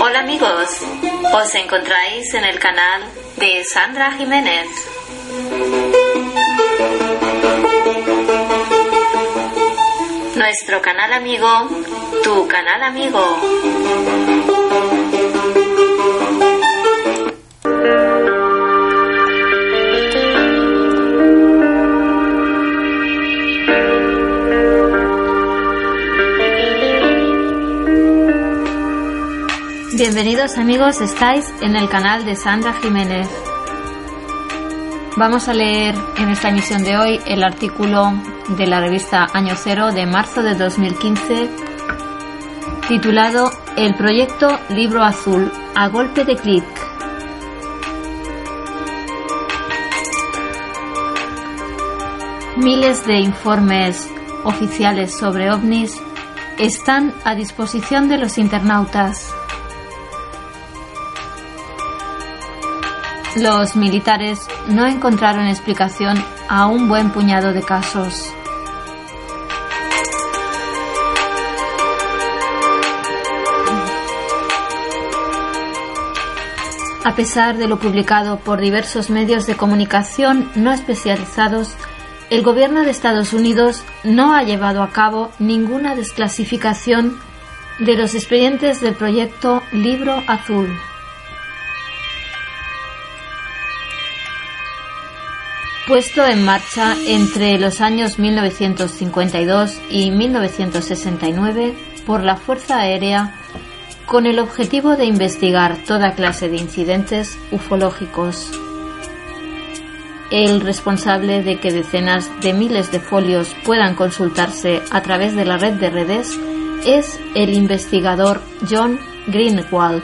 Hola amigos, os encontráis en el canal de Sandra Jiménez. Nuestro canal amigo, tu canal amigo. Bienvenidos amigos, estáis en el canal de Sandra Jiménez. Vamos a leer en esta emisión de hoy el artículo de la revista Año Cero de marzo de 2015 titulado El proyecto Libro Azul a golpe de clic. Miles de informes oficiales sobre ovnis están a disposición de los internautas. Los militares no encontraron explicación a un buen puñado de casos. A pesar de lo publicado por diversos medios de comunicación no especializados, el gobierno de Estados Unidos no ha llevado a cabo ninguna desclasificación de los expedientes del proyecto Libro Azul. Puesto en marcha entre los años 1952 y 1969 por la Fuerza Aérea con el objetivo de investigar toda clase de incidentes ufológicos. El responsable de que decenas de miles de folios puedan consultarse a través de la red de redes es el investigador John Greenwald,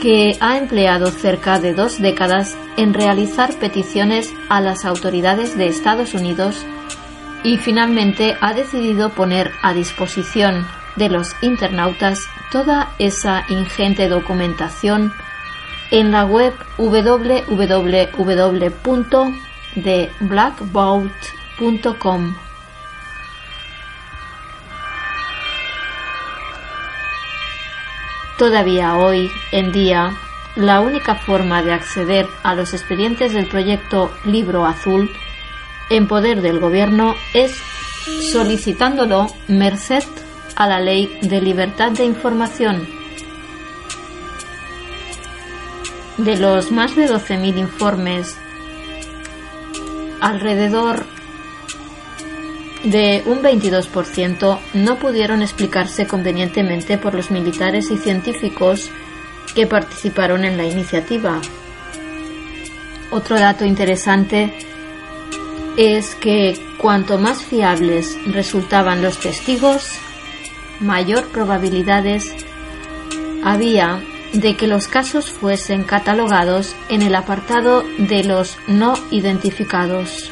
que ha empleado cerca de dos décadas en realizar peticiones a las autoridades de Estados Unidos y finalmente ha decidido poner a disposición de los internautas toda esa ingente documentación en la web www.theblackvault.com. Todavía hoy en día, la única forma de acceder a los expedientes del proyecto Libro Azul en poder del gobierno es solicitándolo merced a la Ley de Libertad de Información. De los más de 12.000 informes, alrededor de un 22% no pudieron explicarse convenientemente por los militares y científicos que participaron en la iniciativa. Otro dato interesante es que cuanto más fiables resultaban los testigos, mayor probabilidades había de que los casos fuesen catalogados en el apartado de los no identificados.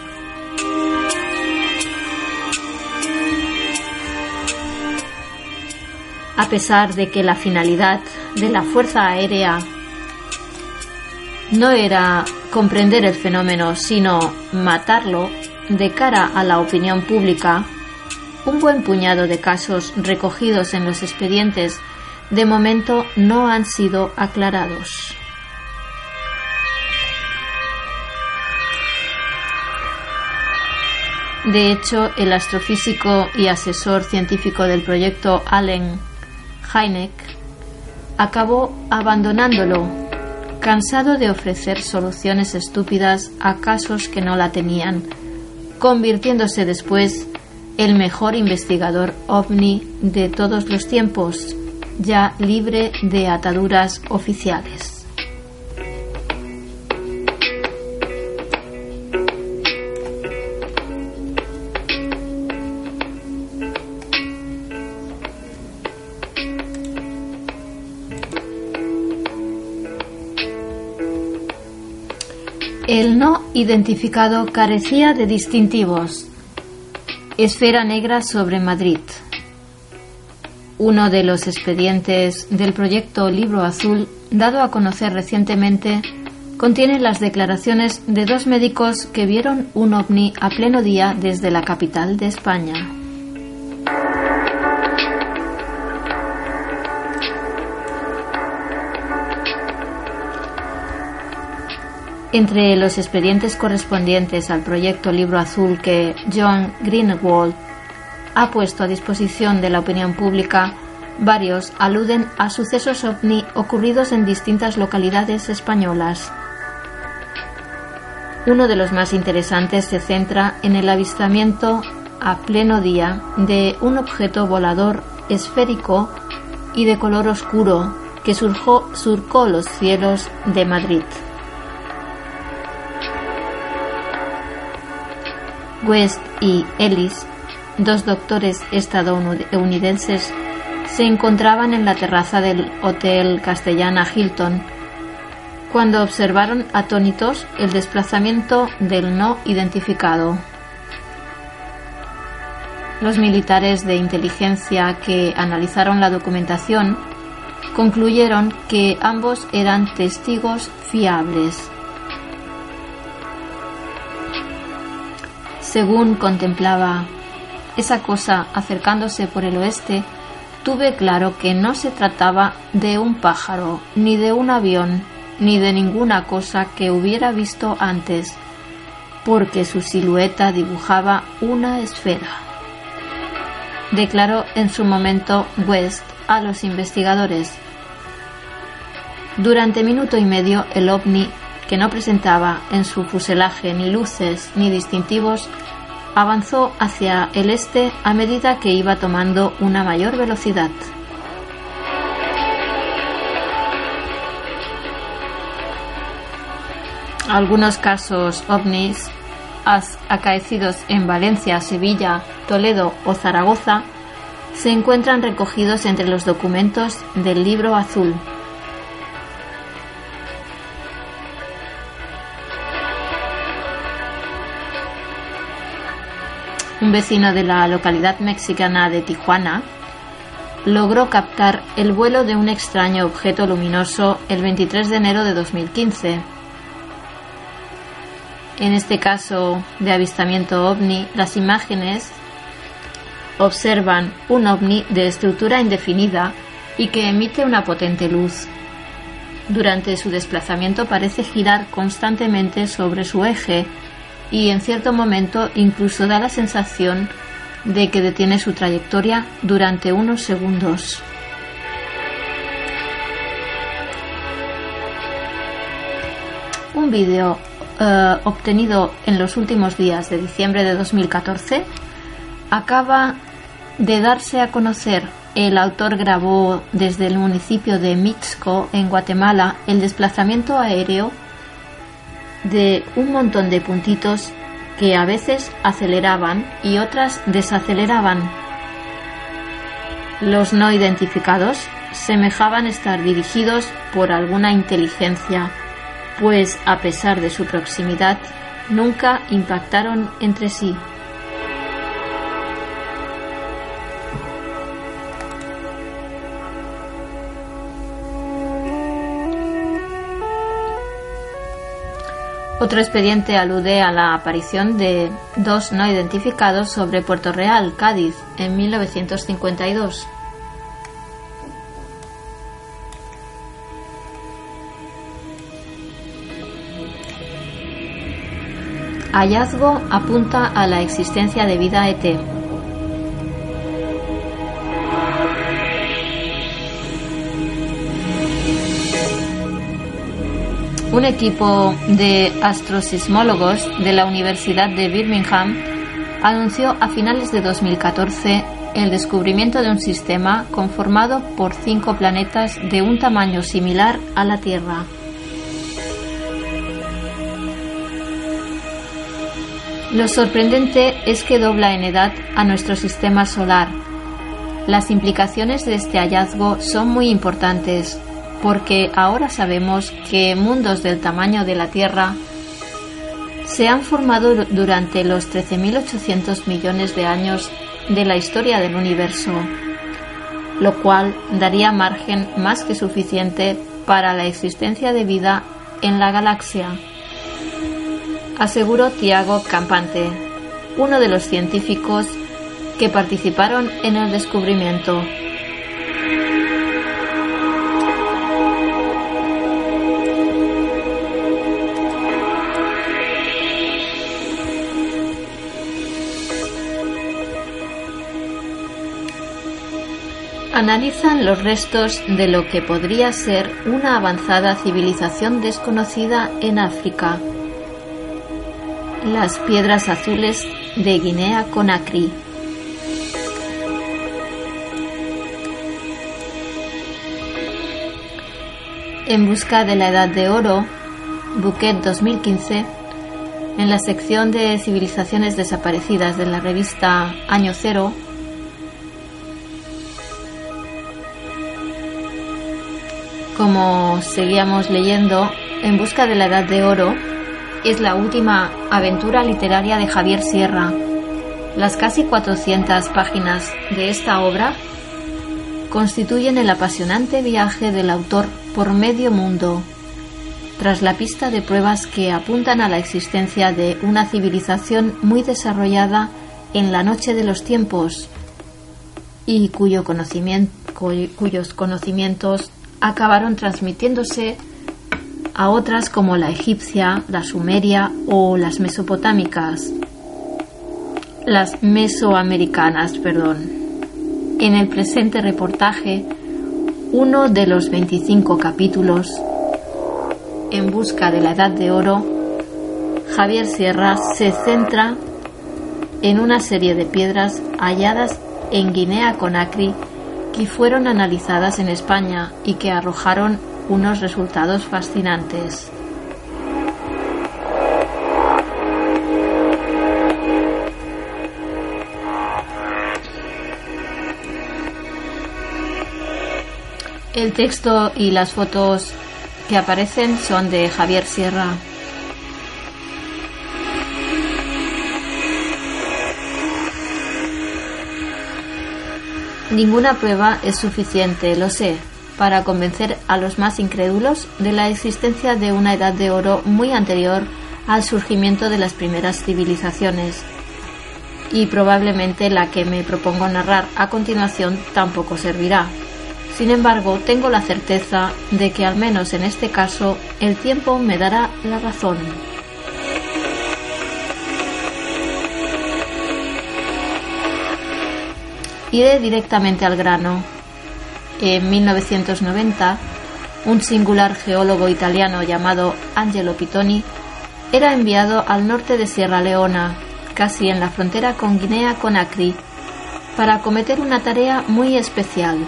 A pesar de que la finalidad de la Fuerza Aérea no era comprender el fenómeno, sino matarlo de cara a la opinión pública, un buen puñado de casos recogidos en los expedientes de momento no han sido aclarados. De hecho, el astrofísico y asesor científico del proyecto Allen Heineck acabó abandonándolo, cansado de ofrecer soluciones estúpidas a casos que no la tenían, convirtiéndose después el mejor investigador ovni de todos los tiempos, ya libre de ataduras oficiales. El no identificado carecía de distintivos. Esfera negra sobre Madrid. Uno de los expedientes del proyecto Libro Azul, dado a conocer recientemente, contiene las declaraciones de dos médicos que vieron un ovni a pleno día desde la capital de España. Entre los expedientes correspondientes al proyecto Libro Azul que John Greenwald ha puesto a disposición de la opinión pública, varios aluden a sucesos ovni ocurridos en distintas localidades españolas. Uno de los más interesantes se centra en el avistamiento a pleno día de un objeto volador esférico y de color oscuro que surcó los cielos de Madrid. West y Ellis, dos doctores estadounidenses, se encontraban en la terraza del Hotel Castellana Hilton cuando observaron atónitos el desplazamiento del no identificado. Los militares de inteligencia que analizaron la documentación concluyeron que ambos eran testigos fiables. Según contemplaba esa cosa acercándose por el oeste, tuve claro que no se trataba de un pájaro, ni de un avión, ni de ninguna cosa que hubiera visto antes, porque su silueta dibujaba una esfera. Declaró en su momento West a los investigadores. Durante minuto y medio el ovni, que no presentaba en su fuselaje ni luces ni distintivos, avanzó hacia el este a medida que iba tomando una mayor velocidad. Algunos casos ovnis acaecidos en Valencia, Sevilla, Toledo o Zaragoza se encuentran recogidos entre los documentos del libro azul un vecino de la localidad mexicana de Tijuana, logró captar el vuelo de un extraño objeto luminoso el 23 de enero de 2015. En este caso de avistamiento ovni, las imágenes observan un ovni de estructura indefinida y que emite una potente luz. Durante su desplazamiento parece girar constantemente sobre su eje y en cierto momento incluso da la sensación de que detiene su trayectoria durante unos segundos. Un vídeo eh, obtenido en los últimos días de diciembre de 2014 acaba de darse a conocer. El autor grabó desde el municipio de Mixco, en Guatemala, el desplazamiento aéreo de un montón de puntitos que a veces aceleraban y otras desaceleraban. Los no identificados semejaban estar dirigidos por alguna inteligencia, pues a pesar de su proximidad, nunca impactaron entre sí. Otro expediente alude a la aparición de dos no identificados sobre Puerto Real, Cádiz, en 1952. Hallazgo apunta a la existencia de vida ET. Un equipo de astrosismólogos de la Universidad de Birmingham anunció a finales de 2014 el descubrimiento de un sistema conformado por cinco planetas de un tamaño similar a la Tierra. Lo sorprendente es que dobla en edad a nuestro sistema solar. Las implicaciones de este hallazgo son muy importantes, porque ahora sabemos que mundos del tamaño de la Tierra se han formado durante los 13.800 millones de años de la historia del universo, lo cual daría margen más que suficiente para la existencia de vida en la galaxia, aseguró Tiago Campante, uno de los científicos que participaron en el descubrimiento. Analizan los restos de lo que podría ser una avanzada civilización desconocida en África. Las piedras azules de Guinea Conakry. En busca de la Edad de Oro, Bouquet 2015, en la sección de civilizaciones desaparecidas de la revista Año Cero, Como seguíamos leyendo, En Busca de la Edad de Oro es la última aventura literaria de Javier Sierra. Las casi 400 páginas de esta obra constituyen el apasionante viaje del autor por medio mundo, tras la pista de pruebas que apuntan a la existencia de una civilización muy desarrollada en la noche de los tiempos y cuyos conocimientos acabaron transmitiéndose a otras como la egipcia, la sumeria o las mesopotámicas. Las mesoamericanas, perdón. En el presente reportaje, uno de los 25 capítulos, En busca de la Edad de Oro, Javier Sierra se centra en una serie de piedras halladas en Guinea Conakry y fueron analizadas en España y que arrojaron unos resultados fascinantes. El texto y las fotos que aparecen son de Javier Sierra. Ninguna prueba es suficiente, lo sé, para convencer a los más incrédulos de la existencia de una edad de oro muy anterior al surgimiento de las primeras civilizaciones. Y probablemente la que me propongo narrar a continuación tampoco servirá. Sin embargo, tengo la certeza de que al menos en este caso el tiempo me dará la razón. Iré directamente al grano. En 1990, un singular geólogo italiano llamado Angelo Pitoni era enviado al norte de Sierra Leona, casi en la frontera con Guinea Conakry, para acometer una tarea muy especial.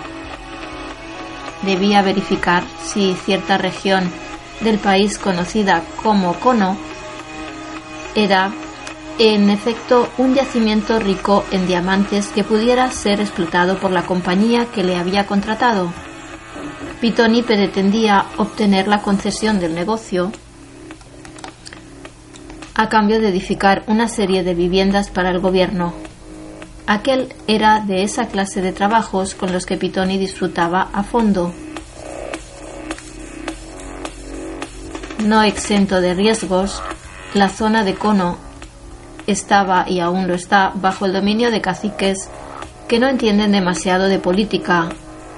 Debía verificar si cierta región del país conocida como Cono era en efecto un yacimiento rico en diamantes que pudiera ser explotado por la compañía que le había contratado. Pitoni pretendía obtener la concesión del negocio a cambio de edificar una serie de viviendas para el gobierno. Aquel era de esa clase de trabajos con los que Pitoni disfrutaba a fondo. No exento de riesgos, la zona de cono estaba y aún lo está bajo el dominio de caciques que no entienden demasiado de política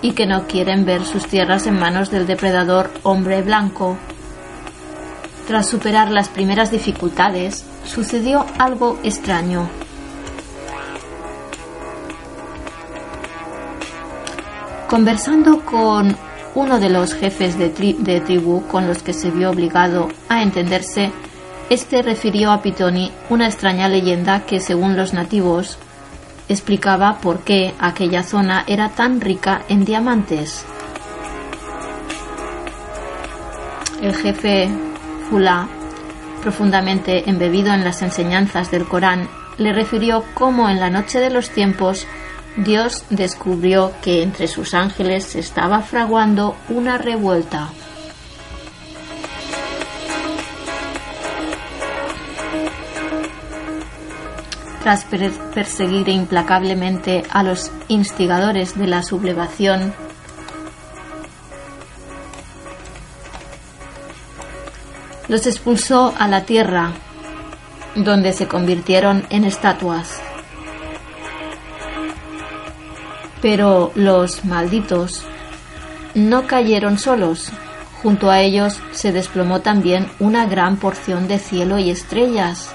y que no quieren ver sus tierras en manos del depredador hombre blanco. Tras superar las primeras dificultades, sucedió algo extraño. Conversando con uno de los jefes de, de tribu con los que se vio obligado a entenderse, este refirió a Pitoni una extraña leyenda que, según los nativos, explicaba por qué aquella zona era tan rica en diamantes. El jefe Fulá, profundamente embebido en las enseñanzas del Corán, le refirió cómo en la noche de los tiempos Dios descubrió que entre sus ángeles se estaba fraguando una revuelta. Tras perseguir implacablemente a los instigadores de la sublevación, los expulsó a la tierra, donde se convirtieron en estatuas. Pero los malditos no cayeron solos. Junto a ellos se desplomó también una gran porción de cielo y estrellas.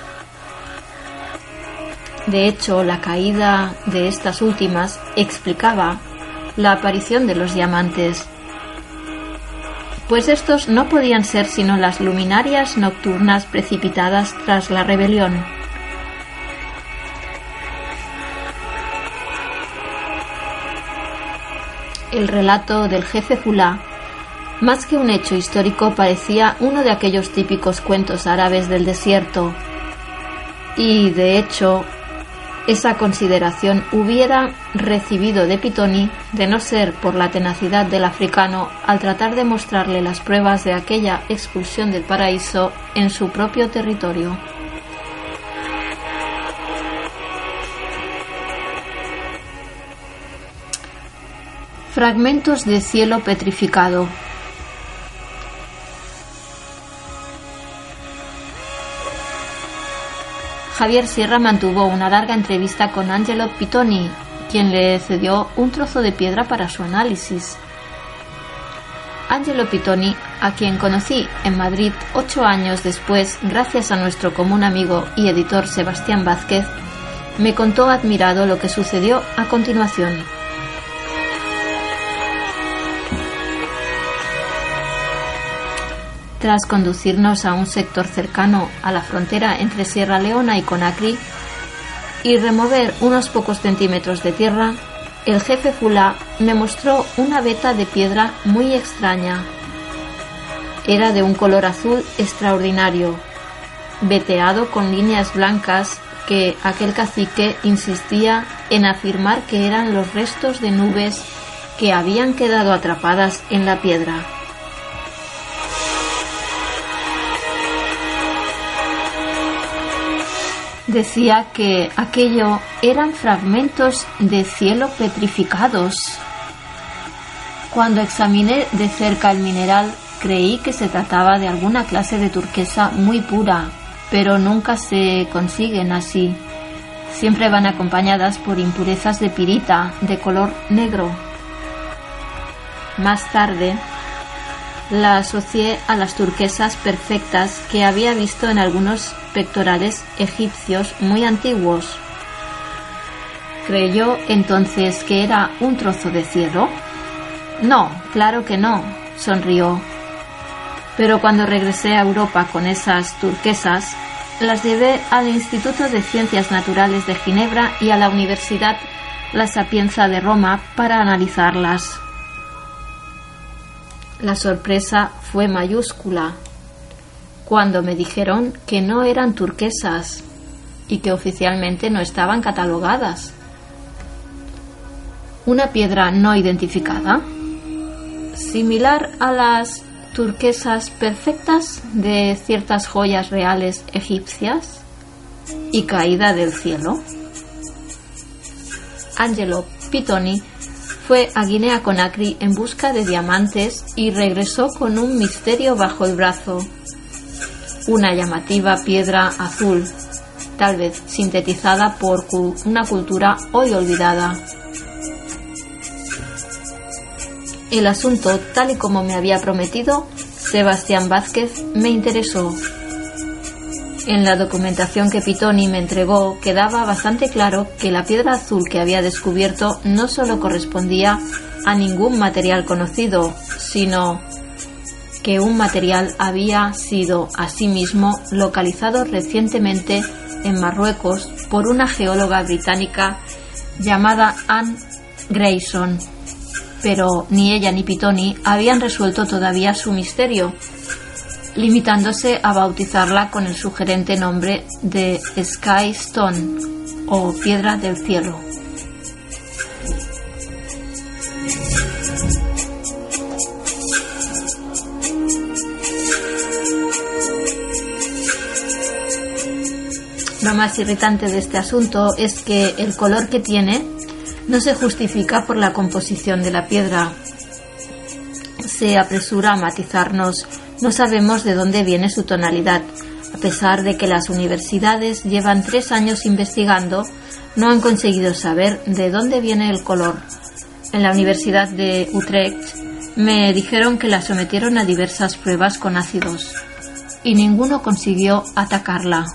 De hecho, la caída de estas últimas explicaba la aparición de los diamantes, pues estos no podían ser sino las luminarias nocturnas precipitadas tras la rebelión. El relato del jefe Fulá, más que un hecho histórico, parecía uno de aquellos típicos cuentos árabes del desierto. Y, de hecho, esa consideración hubiera recibido de Pitoni de no ser por la tenacidad del africano al tratar de mostrarle las pruebas de aquella expulsión del paraíso en su propio territorio. Fragmentos de cielo petrificado Javier Sierra mantuvo una larga entrevista con Angelo Pitoni, quien le cedió un trozo de piedra para su análisis. Angelo Pitoni, a quien conocí en Madrid ocho años después gracias a nuestro común amigo y editor Sebastián Vázquez, me contó admirado lo que sucedió a continuación. Tras conducirnos a un sector cercano a la frontera entre Sierra Leona y Conakry y remover unos pocos centímetros de tierra, el jefe Fula me mostró una veta de piedra muy extraña. Era de un color azul extraordinario, veteado con líneas blancas que aquel cacique insistía en afirmar que eran los restos de nubes que habían quedado atrapadas en la piedra. Decía que aquello eran fragmentos de cielo petrificados. Cuando examiné de cerca el mineral, creí que se trataba de alguna clase de turquesa muy pura, pero nunca se consiguen así. Siempre van acompañadas por impurezas de pirita de color negro. Más tarde, la asocié a las turquesas perfectas que había visto en algunos pectorales egipcios muy antiguos. ¿Creyó entonces que era un trozo de cielo? No, claro que no, sonrió. Pero cuando regresé a Europa con esas turquesas, las llevé al Instituto de Ciencias Naturales de Ginebra y a la Universidad La Sapienza de Roma para analizarlas. La sorpresa fue mayúscula cuando me dijeron que no eran turquesas y que oficialmente no estaban catalogadas. Una piedra no identificada, similar a las turquesas perfectas de ciertas joyas reales egipcias y caída del cielo. Angelo Pitoni fue a Guinea Conakry en busca de diamantes y regresó con un misterio bajo el brazo. Una llamativa piedra azul, tal vez sintetizada por una cultura hoy olvidada. El asunto, tal y como me había prometido, Sebastián Vázquez me interesó. En la documentación que Pitoni me entregó quedaba bastante claro que la piedra azul que había descubierto no solo correspondía a ningún material conocido, sino que un material había sido asimismo localizado recientemente en Marruecos por una geóloga británica llamada Anne Grayson. Pero ni ella ni Pitoni habían resuelto todavía su misterio, limitándose a bautizarla con el sugerente nombre de Sky Stone o Piedra del Cielo. Lo más irritante de este asunto es que el color que tiene no se justifica por la composición de la piedra. Se apresura a matizarnos, no sabemos de dónde viene su tonalidad. A pesar de que las universidades llevan tres años investigando, no han conseguido saber de dónde viene el color. En la Universidad de Utrecht me dijeron que la sometieron a diversas pruebas con ácidos y ninguno consiguió atacarla.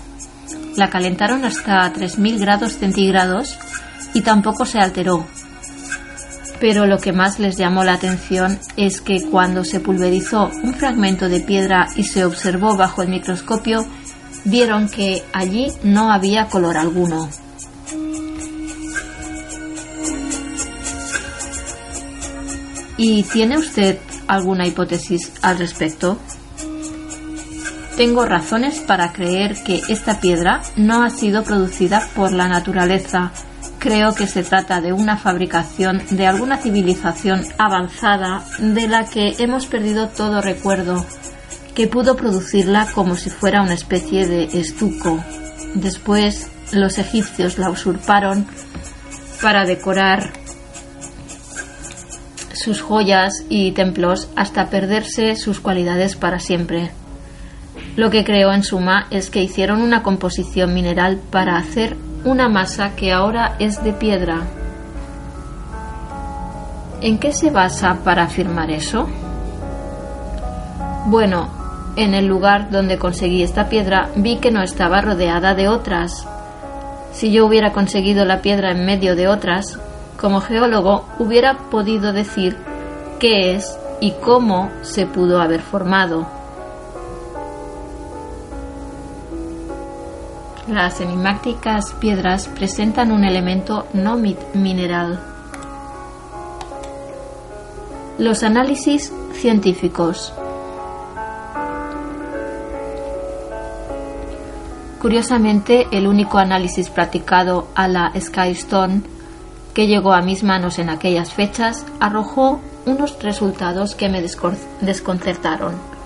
La calentaron hasta 3.000 grados centígrados y tampoco se alteró. Pero lo que más les llamó la atención es que cuando se pulverizó un fragmento de piedra y se observó bajo el microscopio, vieron que allí no había color alguno. ¿Y tiene usted alguna hipótesis al respecto? Tengo razones para creer que esta piedra no ha sido producida por la naturaleza. Creo que se trata de una fabricación de alguna civilización avanzada de la que hemos perdido todo recuerdo, que pudo producirla como si fuera una especie de estuco. Después los egipcios la usurparon para decorar sus joyas y templos hasta perderse sus cualidades para siempre. Lo que creo en suma es que hicieron una composición mineral para hacer una masa que ahora es de piedra. ¿En qué se basa para afirmar eso? Bueno, en el lugar donde conseguí esta piedra vi que no estaba rodeada de otras. Si yo hubiera conseguido la piedra en medio de otras, como geólogo hubiera podido decir qué es y cómo se pudo haber formado. Las enigmáticas piedras presentan un elemento no mineral. Los análisis científicos. Curiosamente, el único análisis practicado a la Skystone que llegó a mis manos en aquellas fechas arrojó unos resultados que me desconcertaron.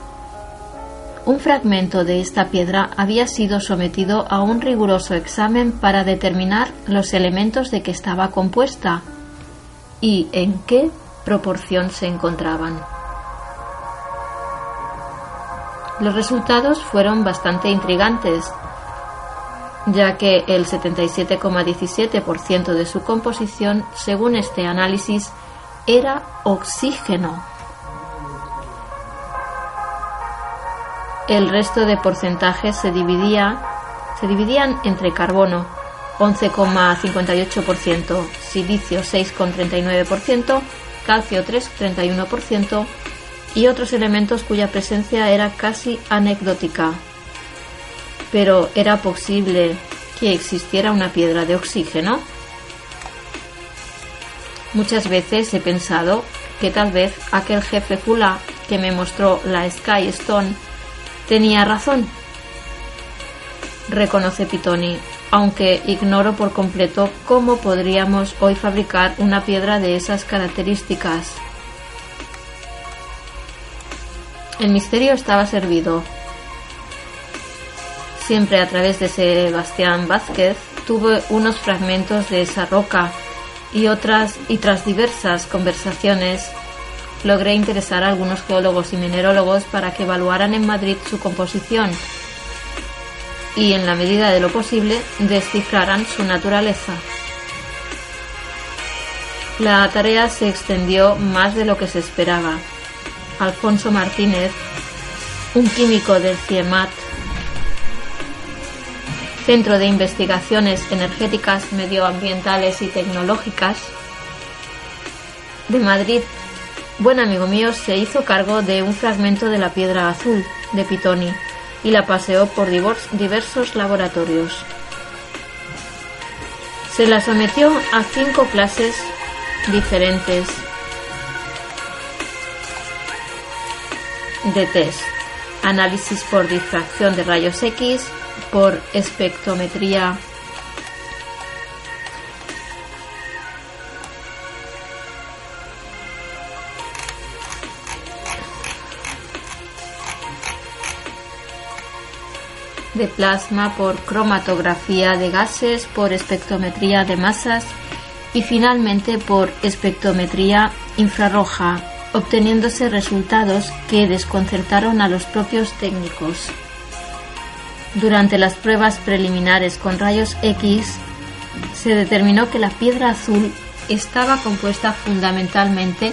Un fragmento de esta piedra había sido sometido a un riguroso examen para determinar los elementos de que estaba compuesta y en qué proporción se encontraban. Los resultados fueron bastante intrigantes, ya que el 77,17% de su composición, según este análisis, era oxígeno El resto de porcentajes se, dividía, se dividían entre carbono 11,58%, silicio 6,39%, calcio 3,31% y otros elementos cuya presencia era casi anecdótica. Pero ¿era posible que existiera una piedra de oxígeno? Muchas veces he pensado que tal vez aquel jefe Kula que me mostró la Sky Stone Tenía razón, reconoce Pitoni, aunque ignoro por completo cómo podríamos hoy fabricar una piedra de esas características. El misterio estaba servido. Siempre a través de Sebastián Vázquez tuve unos fragmentos de esa roca y otras y tras diversas conversaciones logré interesar a algunos geólogos y minerólogos para que evaluaran en Madrid su composición y, en la medida de lo posible, descifraran su naturaleza. La tarea se extendió más de lo que se esperaba. Alfonso Martínez, un químico del CIEMAT, Centro de Investigaciones Energéticas, Medioambientales y Tecnológicas, de Madrid, buen amigo mío se hizo cargo de un fragmento de la piedra azul de Pitoni y la paseó por diversos laboratorios. Se la sometió a cinco clases diferentes de test. Análisis por difracción de rayos X, por espectrometría de plasma por cromatografía de gases, por espectrometría de masas y finalmente por espectrometría infrarroja, obteniéndose resultados que desconcertaron a los propios técnicos. Durante las pruebas preliminares con rayos X, se determinó que la piedra azul estaba compuesta fundamentalmente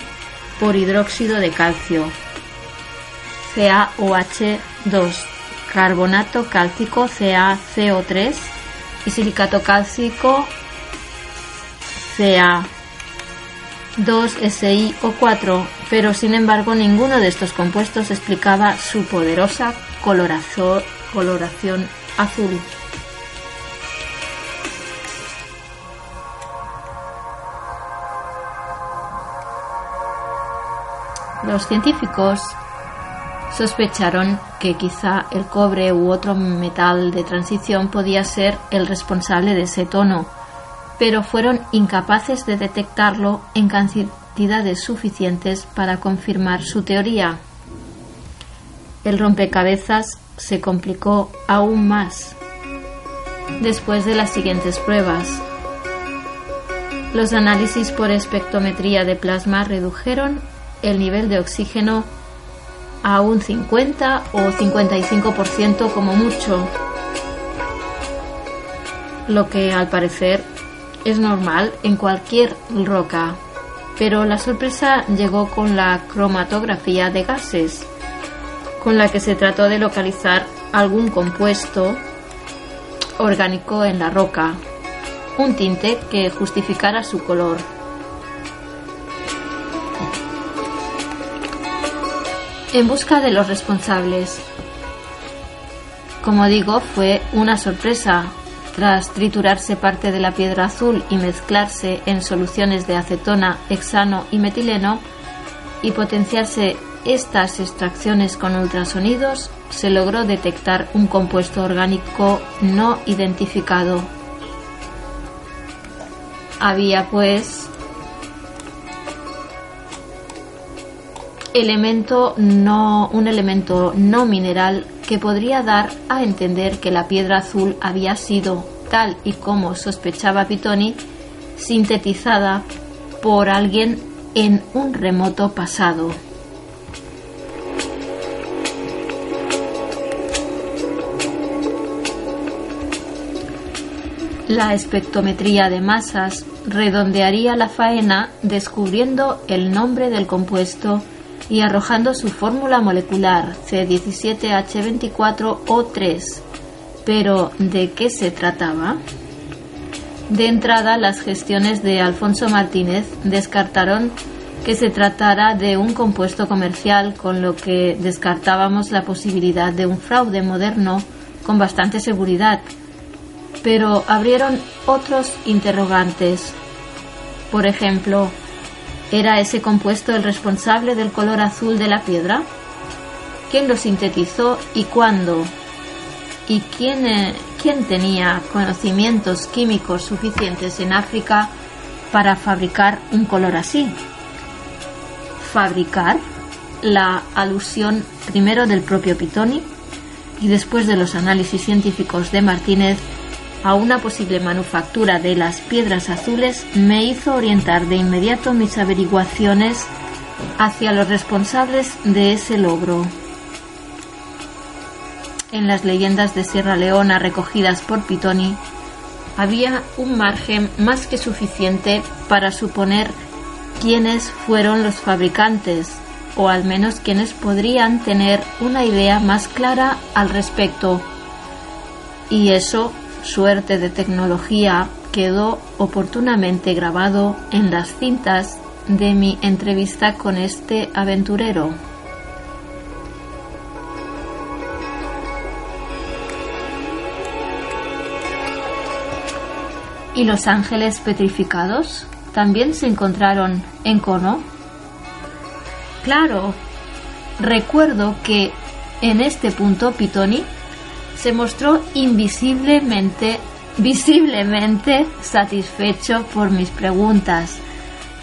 por hidróxido de calcio, CaOH2, carbonato cálcico CaCO3 y silicato cálcico Ca2SiO4, pero sin embargo ninguno de estos compuestos explicaba su poderosa coloración, azul. Los científicos sospecharon que quizá el cobre u otro metal de transición podía ser el responsable de ese tono, pero fueron incapaces de detectarlo en cantidades suficientes para confirmar su teoría. El rompecabezas se complicó aún más después de las siguientes pruebas. Los análisis por espectrometría de plasma redujeron el nivel de oxígeno a un 50 o 55% como mucho, lo que al parecer es normal en cualquier roca. Pero la sorpresa llegó con la cromatografía de gases, con la que se trató de localizar algún compuesto orgánico en la roca, un tinte que justificara su color. En busca de los responsables. Como digo, fue una sorpresa. Tras triturarse parte de la piedra azul y mezclarse en soluciones de acetona, hexano y metileno, y potenciarse estas extracciones con ultrasonidos, se logró detectar un compuesto orgánico no identificado. Había, pues, elemento no, un elemento no mineral que podría dar a entender que la piedra azul había sido, tal y como sospechaba Pitoni, sintetizada por alguien en un remoto pasado. La espectrometría de masas redondearía la faena descubriendo el nombre del compuesto y arrojando su fórmula molecular C17H24O3. Pero, ¿de qué se trataba? De entrada, las gestiones de Alfonso Martínez descartaron que se tratara de un compuesto comercial, con lo que descartábamos la posibilidad de un fraude moderno con bastante seguridad. Pero abrieron otros interrogantes. Por ejemplo, ¿Era ese compuesto el responsable del color azul de la piedra? ¿Quién lo sintetizó y cuándo? ¿Y quién, eh, quién tenía conocimientos químicos suficientes en África para fabricar un color así? Fabricar la alusión primero del propio Pitoni y después de los análisis científicos de Martínez a una posible manufactura de las piedras azules me hizo orientar de inmediato mis averiguaciones hacia los responsables de ese logro. En las leyendas de Sierra Leona recogidas por Pitoni, había un margen más que suficiente para suponer quiénes fueron los fabricantes, o al menos quienes podrían tener una idea más clara al respecto. Y eso suerte de tecnología quedó oportunamente grabado en las cintas de mi entrevista con este aventurero. ¿Y los ángeles petrificados también se encontraron en Cono? Claro, recuerdo que en este punto Pitoni se mostró invisiblemente, visiblemente satisfecho por mis preguntas.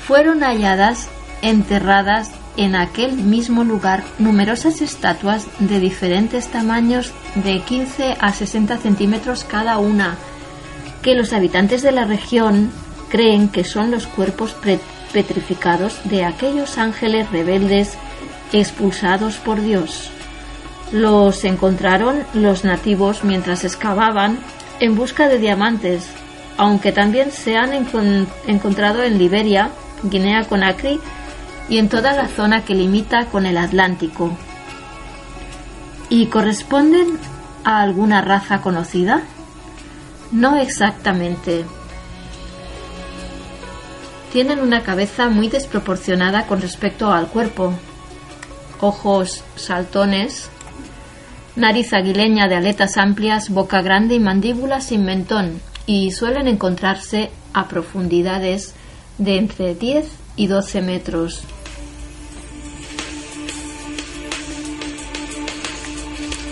Fueron halladas enterradas en aquel mismo lugar numerosas estatuas de diferentes tamaños de 15 a 60 centímetros cada una, que los habitantes de la región creen que son los cuerpos petrificados de aquellos ángeles rebeldes expulsados por Dios. Los encontraron los nativos mientras excavaban en busca de diamantes, aunque también se han encontrado en Liberia, Guinea Conakry y en toda la zona que limita con el Atlántico. ¿Y corresponden a alguna raza conocida? No exactamente. Tienen una cabeza muy desproporcionada con respecto al cuerpo, ojos saltones, nariz aguileña de aletas amplias, boca grande y mandíbula sin mentón, y suelen encontrarse a profundidades de entre 10 y 12 metros.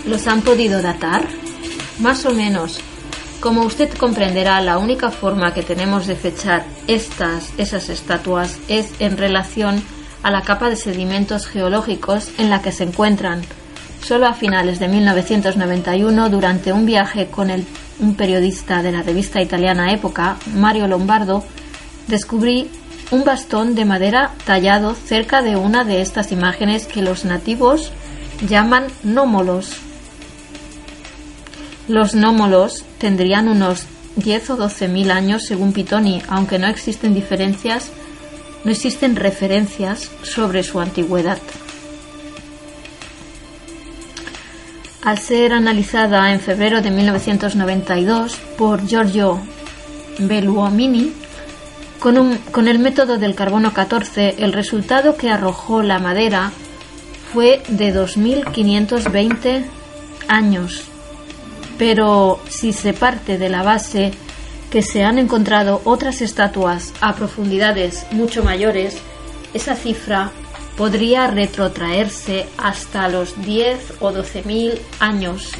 ¿Los han podido datar? Más o menos. Como usted comprenderá, la única forma que tenemos de fechar estas, esas estatuas es en relación a la capa de sedimentos geológicos en la que se encuentran. Solo a finales de 1991, durante un viaje con el, un periodista de la revista italiana Época, Mario Lombardo, descubrí un bastón de madera tallado cerca de una de estas imágenes que los nativos llaman nómolos. Los nómolos tendrían unos 10 o 12 mil años según Pitoni, aunque no existen diferencias no existen referencias sobre su antigüedad. Al ser analizada en febrero de 1992 por Giorgio Belluomini, con, con el método del carbono 14, el resultado que arrojó la madera fue de 2.520 años. Pero si se parte de la base que se han encontrado otras estatuas a profundidades mucho mayores, esa cifra podría retrotraerse hasta los 10 o 12 mil años.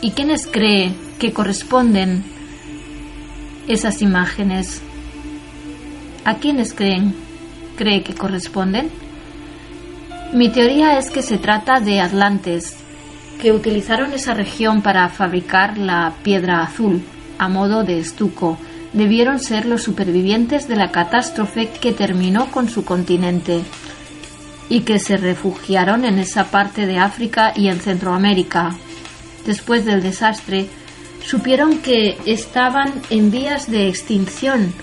¿Y quiénes cree que corresponden esas imágenes? ¿A quiénes creen cree que corresponden? Mi teoría es que se trata de atlantes, que utilizaron esa región para fabricar la piedra azul a modo de estuco debieron ser los supervivientes de la catástrofe que terminó con su continente y que se refugiaron en esa parte de África y en Centroamérica. Después del desastre, supieron que estaban en vías de extinción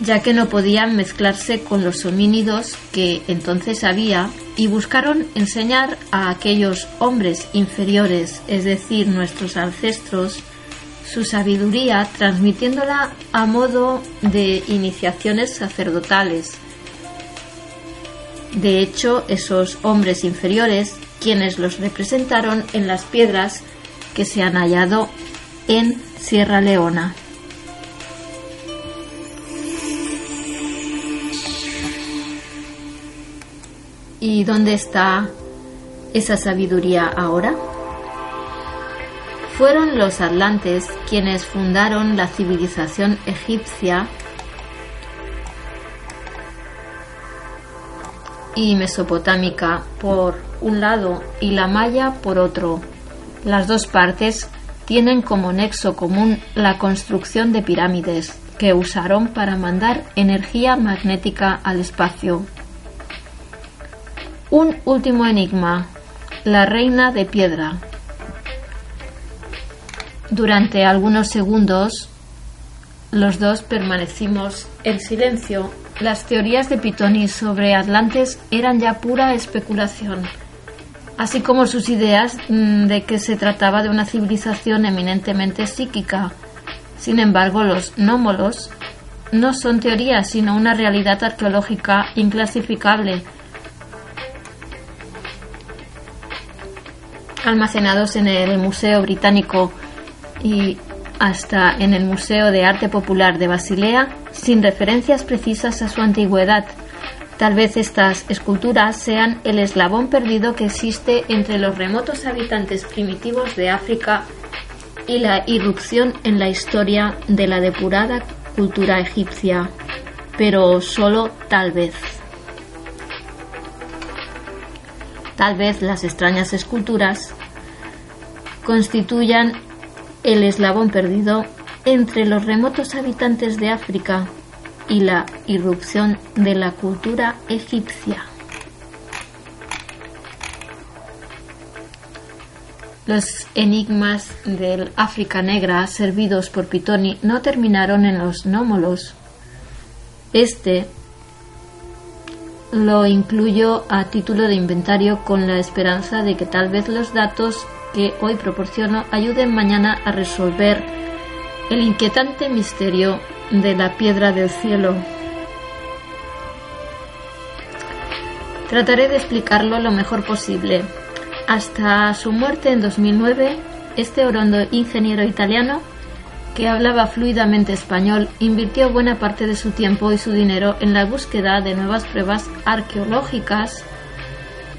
ya que no podían mezclarse con los homínidos que entonces había y buscaron enseñar a aquellos hombres inferiores, es decir, nuestros ancestros, su sabiduría transmitiéndola a modo de iniciaciones sacerdotales. De hecho, esos hombres inferiores, quienes los representaron en las piedras que se han hallado en Sierra Leona. ¿Y dónde está esa sabiduría ahora? Fueron los atlantes quienes fundaron la civilización egipcia y mesopotámica por un lado y la maya por otro. Las dos partes tienen como nexo común la construcción de pirámides que usaron para mandar energía magnética al espacio. Un último enigma. La reina de piedra. Durante algunos segundos los dos permanecimos en silencio. Las teorías de Pitoni sobre Atlantes eran ya pura especulación, así como sus ideas mm, de que se trataba de una civilización eminentemente psíquica. Sin embargo, los nómolos no son teorías, sino una realidad arqueológica inclasificable almacenados en el Museo Británico y hasta en el Museo de Arte Popular de Basilea, sin referencias precisas a su antigüedad. Tal vez estas esculturas sean el eslabón perdido que existe entre los remotos habitantes primitivos de África y la irrupción en la historia de la depurada cultura egipcia. pero solo tal vez. Tal vez las extrañas esculturas constituyan el eslabón perdido entre los remotos habitantes de África y la irrupción de la cultura egipcia. Los enigmas del África Negra servidos por Pitoni no terminaron en los nómolos. Este lo incluyo a título de inventario con la esperanza de que tal vez los datos que hoy proporciono ayuden mañana a resolver el inquietante misterio de la piedra del cielo. Trataré de explicarlo lo mejor posible. Hasta su muerte en 2009, este orondo ingeniero italiano, que hablaba fluidamente español, invirtió buena parte de su tiempo y su dinero en la búsqueda de nuevas pruebas arqueológicas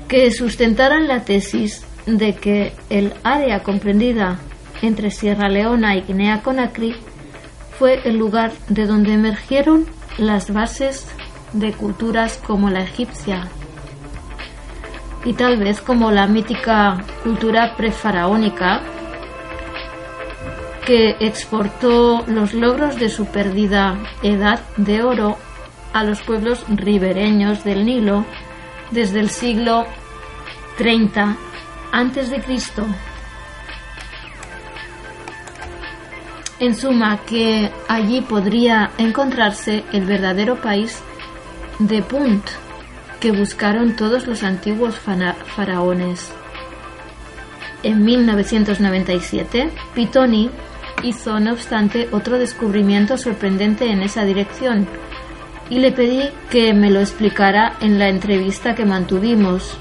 que sustentaran la tesis de que el área comprendida entre Sierra Leona y Guinea Conakry fue el lugar de donde emergieron las bases de culturas como la egipcia y tal vez como la mítica cultura prefaraónica que exportó los logros de su perdida edad de oro a los pueblos ribereños del Nilo desde el siglo 30 antes de Cristo. En suma, que allí podría encontrarse el verdadero país de Punt que buscaron todos los antiguos faraones. En 1997, Pitoni hizo, no obstante, otro descubrimiento sorprendente en esa dirección y le pedí que me lo explicara en la entrevista que mantuvimos.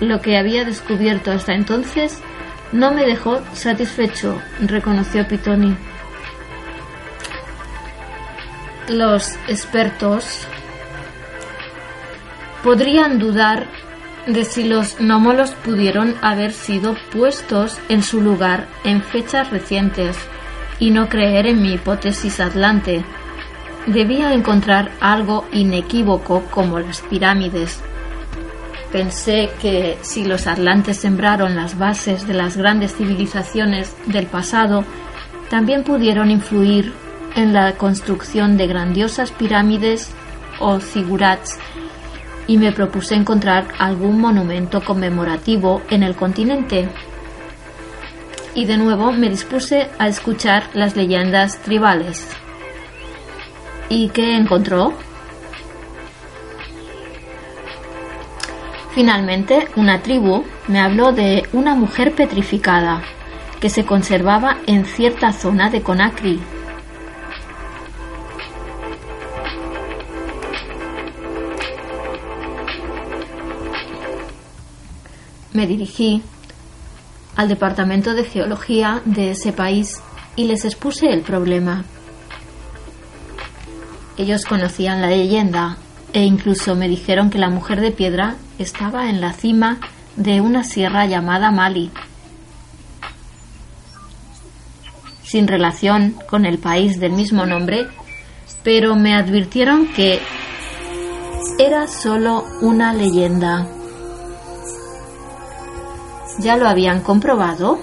Lo que había descubierto hasta entonces no me dejó satisfecho, reconoció Pitoni. Los expertos podrían dudar de si los nómolos pudieron haber sido puestos en su lugar en fechas recientes y no creer en mi hipótesis atlante. Debía encontrar algo inequívoco como las pirámides. Pensé que si los atlantes sembraron las bases de las grandes civilizaciones del pasado, también pudieron influir en la construcción de grandiosas pirámides o zigurats y me propuse encontrar algún monumento conmemorativo en el continente. Y de nuevo me dispuse a escuchar las leyendas tribales. ¿Y qué encontró? Finalmente, una tribu me habló de una mujer petrificada que se conservaba en cierta zona de Conakry, me dirigí al departamento de geología de ese país y les expuse el problema. Ellos conocían la leyenda e incluso me dijeron que la mujer de piedra estaba en la cima de una sierra llamada Mali, sin relación con el país del mismo nombre, pero me advirtieron que era solo una leyenda. ¿Ya lo habían comprobado?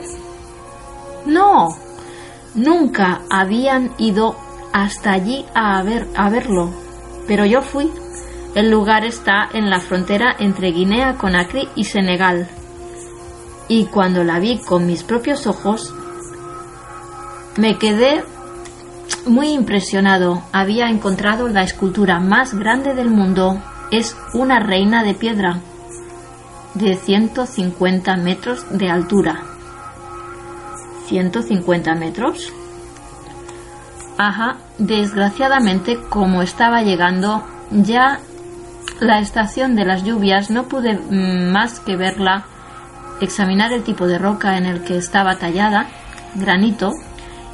No, nunca habían ido hasta allí a, ver, a verlo, pero yo fui. El lugar está en la frontera entre Guinea, Conakry y Senegal. Y cuando la vi con mis propios ojos, me quedé muy impresionado. Había encontrado la escultura más grande del mundo. Es una reina de piedra de 150 metros de altura. ¿150 metros? Ajá, desgraciadamente como estaba llegando ya la estación de las lluvias no pude más que verla, examinar el tipo de roca en el que estaba tallada, granito,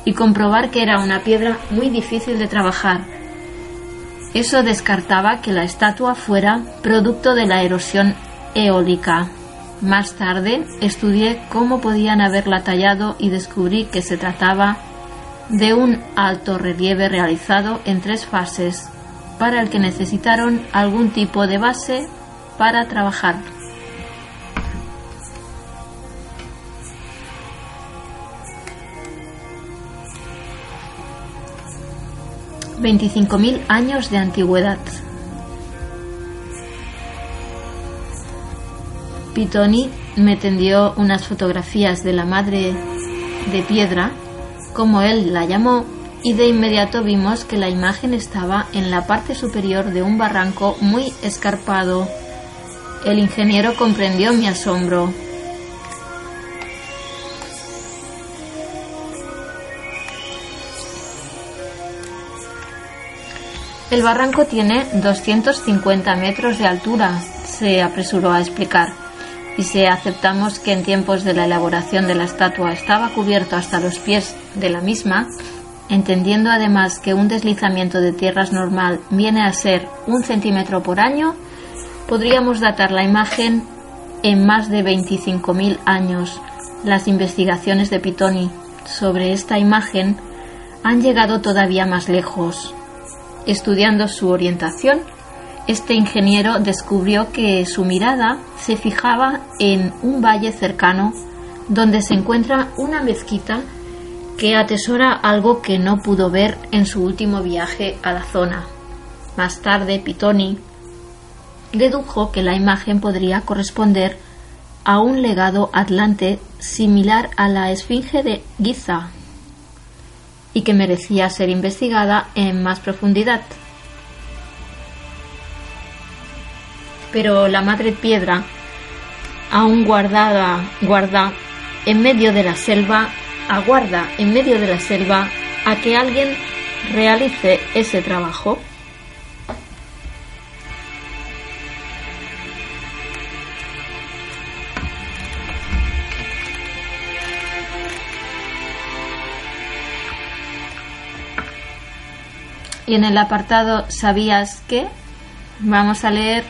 y comprobar que era una piedra muy difícil de trabajar. Eso descartaba que la estatua fuera producto de la erosión eólica. Más tarde estudié cómo podían haberla tallado y descubrí que se trataba de un alto relieve realizado en tres fases para el que necesitaron algún tipo de base para trabajar. ...25.000 años de antigüedad. Pitoni me tendió unas fotografías de la madre de piedra, como él la llamó, y de inmediato vimos que la imagen estaba en la parte superior de un barranco muy escarpado. El ingeniero comprendió mi asombro. El barranco tiene 250 metros de altura, se apresuró a explicar y si aceptamos que en tiempos de la elaboración de la estatua estaba cubierto hasta los pies de la misma, entendiendo además que un deslizamiento de tierras normal viene a ser un centímetro por año, podríamos datar la imagen en más de 25.000 años. Las investigaciones de Pitoni sobre esta imagen han llegado todavía más lejos. Estudiando su orientación, este ingeniero descubrió que su mirada se fijaba en un valle cercano donde se encuentra una mezquita que atesora algo que no pudo ver en su último viaje a la zona. Más tarde, Pitoni dedujo que la imagen podría corresponder a un legado atlante similar a la esfinge de Giza y que merecía ser investigada en más profundidad. pero la madre piedra, aún guardada, guarda en medio de la selva, aguarda en medio de la selva a que alguien realice ese trabajo. Y en el apartado ¿Sabías qué? Vamos a leer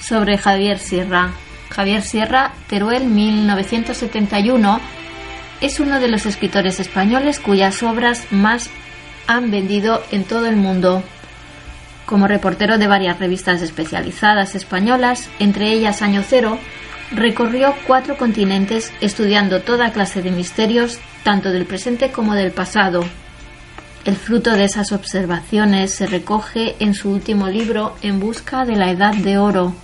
sobre Javier Sierra. Javier Sierra, Teruel 1971, es uno de los escritores españoles cuyas obras más han vendido en todo el mundo. Como reportero de varias revistas especializadas españolas, entre ellas Año Cero, recorrió cuatro continentes estudiando toda clase de misterios, tanto del presente como del pasado. El fruto de esas observaciones se recoge en su último libro En busca de la Edad de Oro,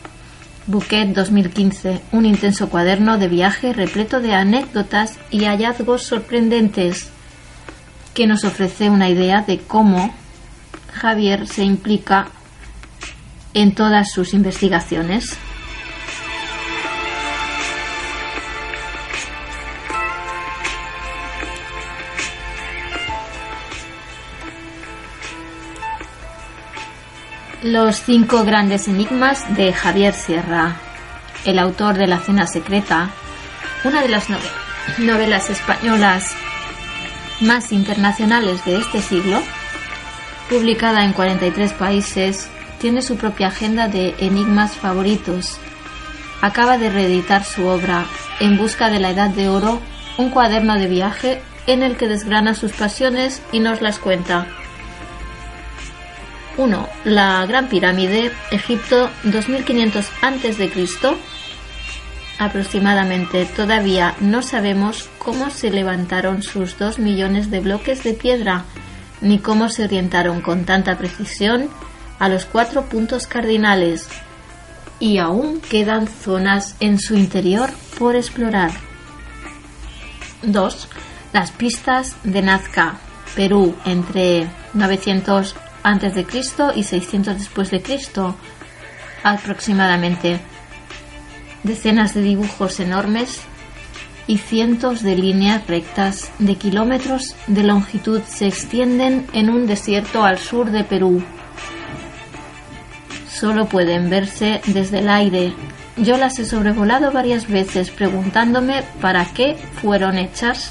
Bouquet 2015, un intenso cuaderno de viaje repleto de anécdotas y hallazgos sorprendentes que nos ofrece una idea de cómo Javier se implica en todas sus investigaciones. Los cinco grandes enigmas de Javier Sierra, el autor de La Cena Secreta, una de las novelas españolas más internacionales de este siglo, publicada en 43 países, tiene su propia agenda de enigmas favoritos. Acaba de reeditar su obra En busca de la Edad de Oro, un cuaderno de viaje en el que desgrana sus pasiones y nos las cuenta. 1. La Gran Pirámide, Egipto, 2500 a.C. Aproximadamente todavía no sabemos cómo se levantaron sus dos millones de bloques de piedra, ni cómo se orientaron con tanta precisión a los cuatro puntos cardinales, y aún quedan zonas en su interior por explorar. 2. Las pistas de Nazca, Perú, entre 900 antes de Cristo y 600 después de Cristo aproximadamente. Decenas de dibujos enormes y cientos de líneas rectas de kilómetros de longitud se extienden en un desierto al sur de Perú. Solo pueden verse desde el aire. Yo las he sobrevolado varias veces preguntándome para qué fueron hechas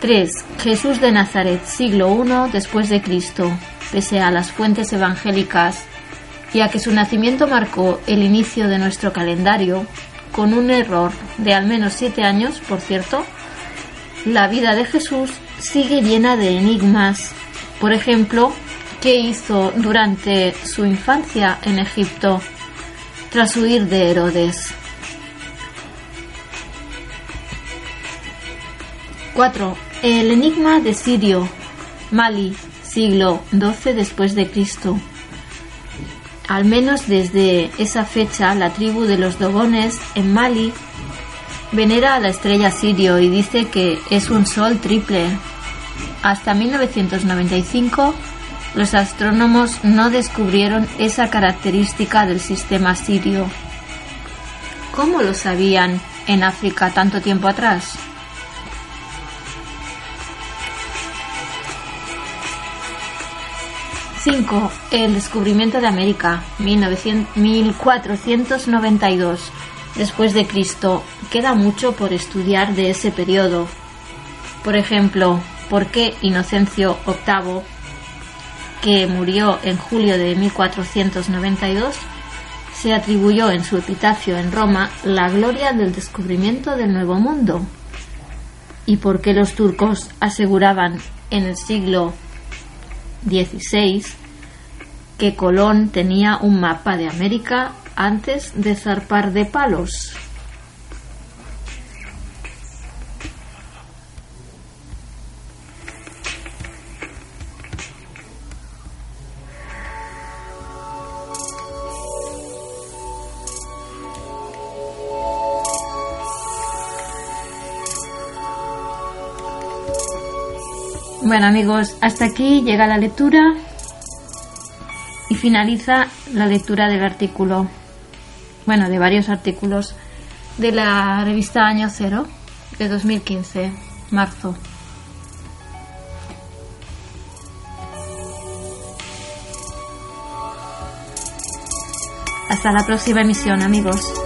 3. Jesús de Nazaret, siglo I después de Cristo. Pese a las fuentes evangélicas y a que su nacimiento marcó el inicio de nuestro calendario, con un error de al menos siete años, por cierto, la vida de Jesús sigue llena de enigmas. Por ejemplo, qué hizo durante su infancia en Egipto tras huir de Herodes. 4. El enigma de Sirio, Mali, siglo XII después de Cristo. Al menos desde esa fecha, la tribu de los Dogones en Mali venera a la estrella Sirio y dice que es un sol triple. Hasta 1995, los astrónomos no descubrieron esa característica del sistema sirio. ¿Cómo lo sabían en África tanto tiempo atrás? 5. El descubrimiento de América, 1492 después de Cristo. Queda mucho por estudiar de ese periodo. Por ejemplo, ¿por qué Inocencio VIII, que murió en julio de 1492, se atribuyó en su epitafio en Roma la gloria del descubrimiento del Nuevo Mundo? ¿Y por qué los turcos aseguraban en el siglo 16 que Colón tenía un mapa de América antes de zarpar de palos. Bueno amigos, hasta aquí llega la lectura y finaliza la lectura del artículo, bueno, de varios artículos de la revista Año Cero de 2015, marzo. Hasta la próxima emisión, amigos.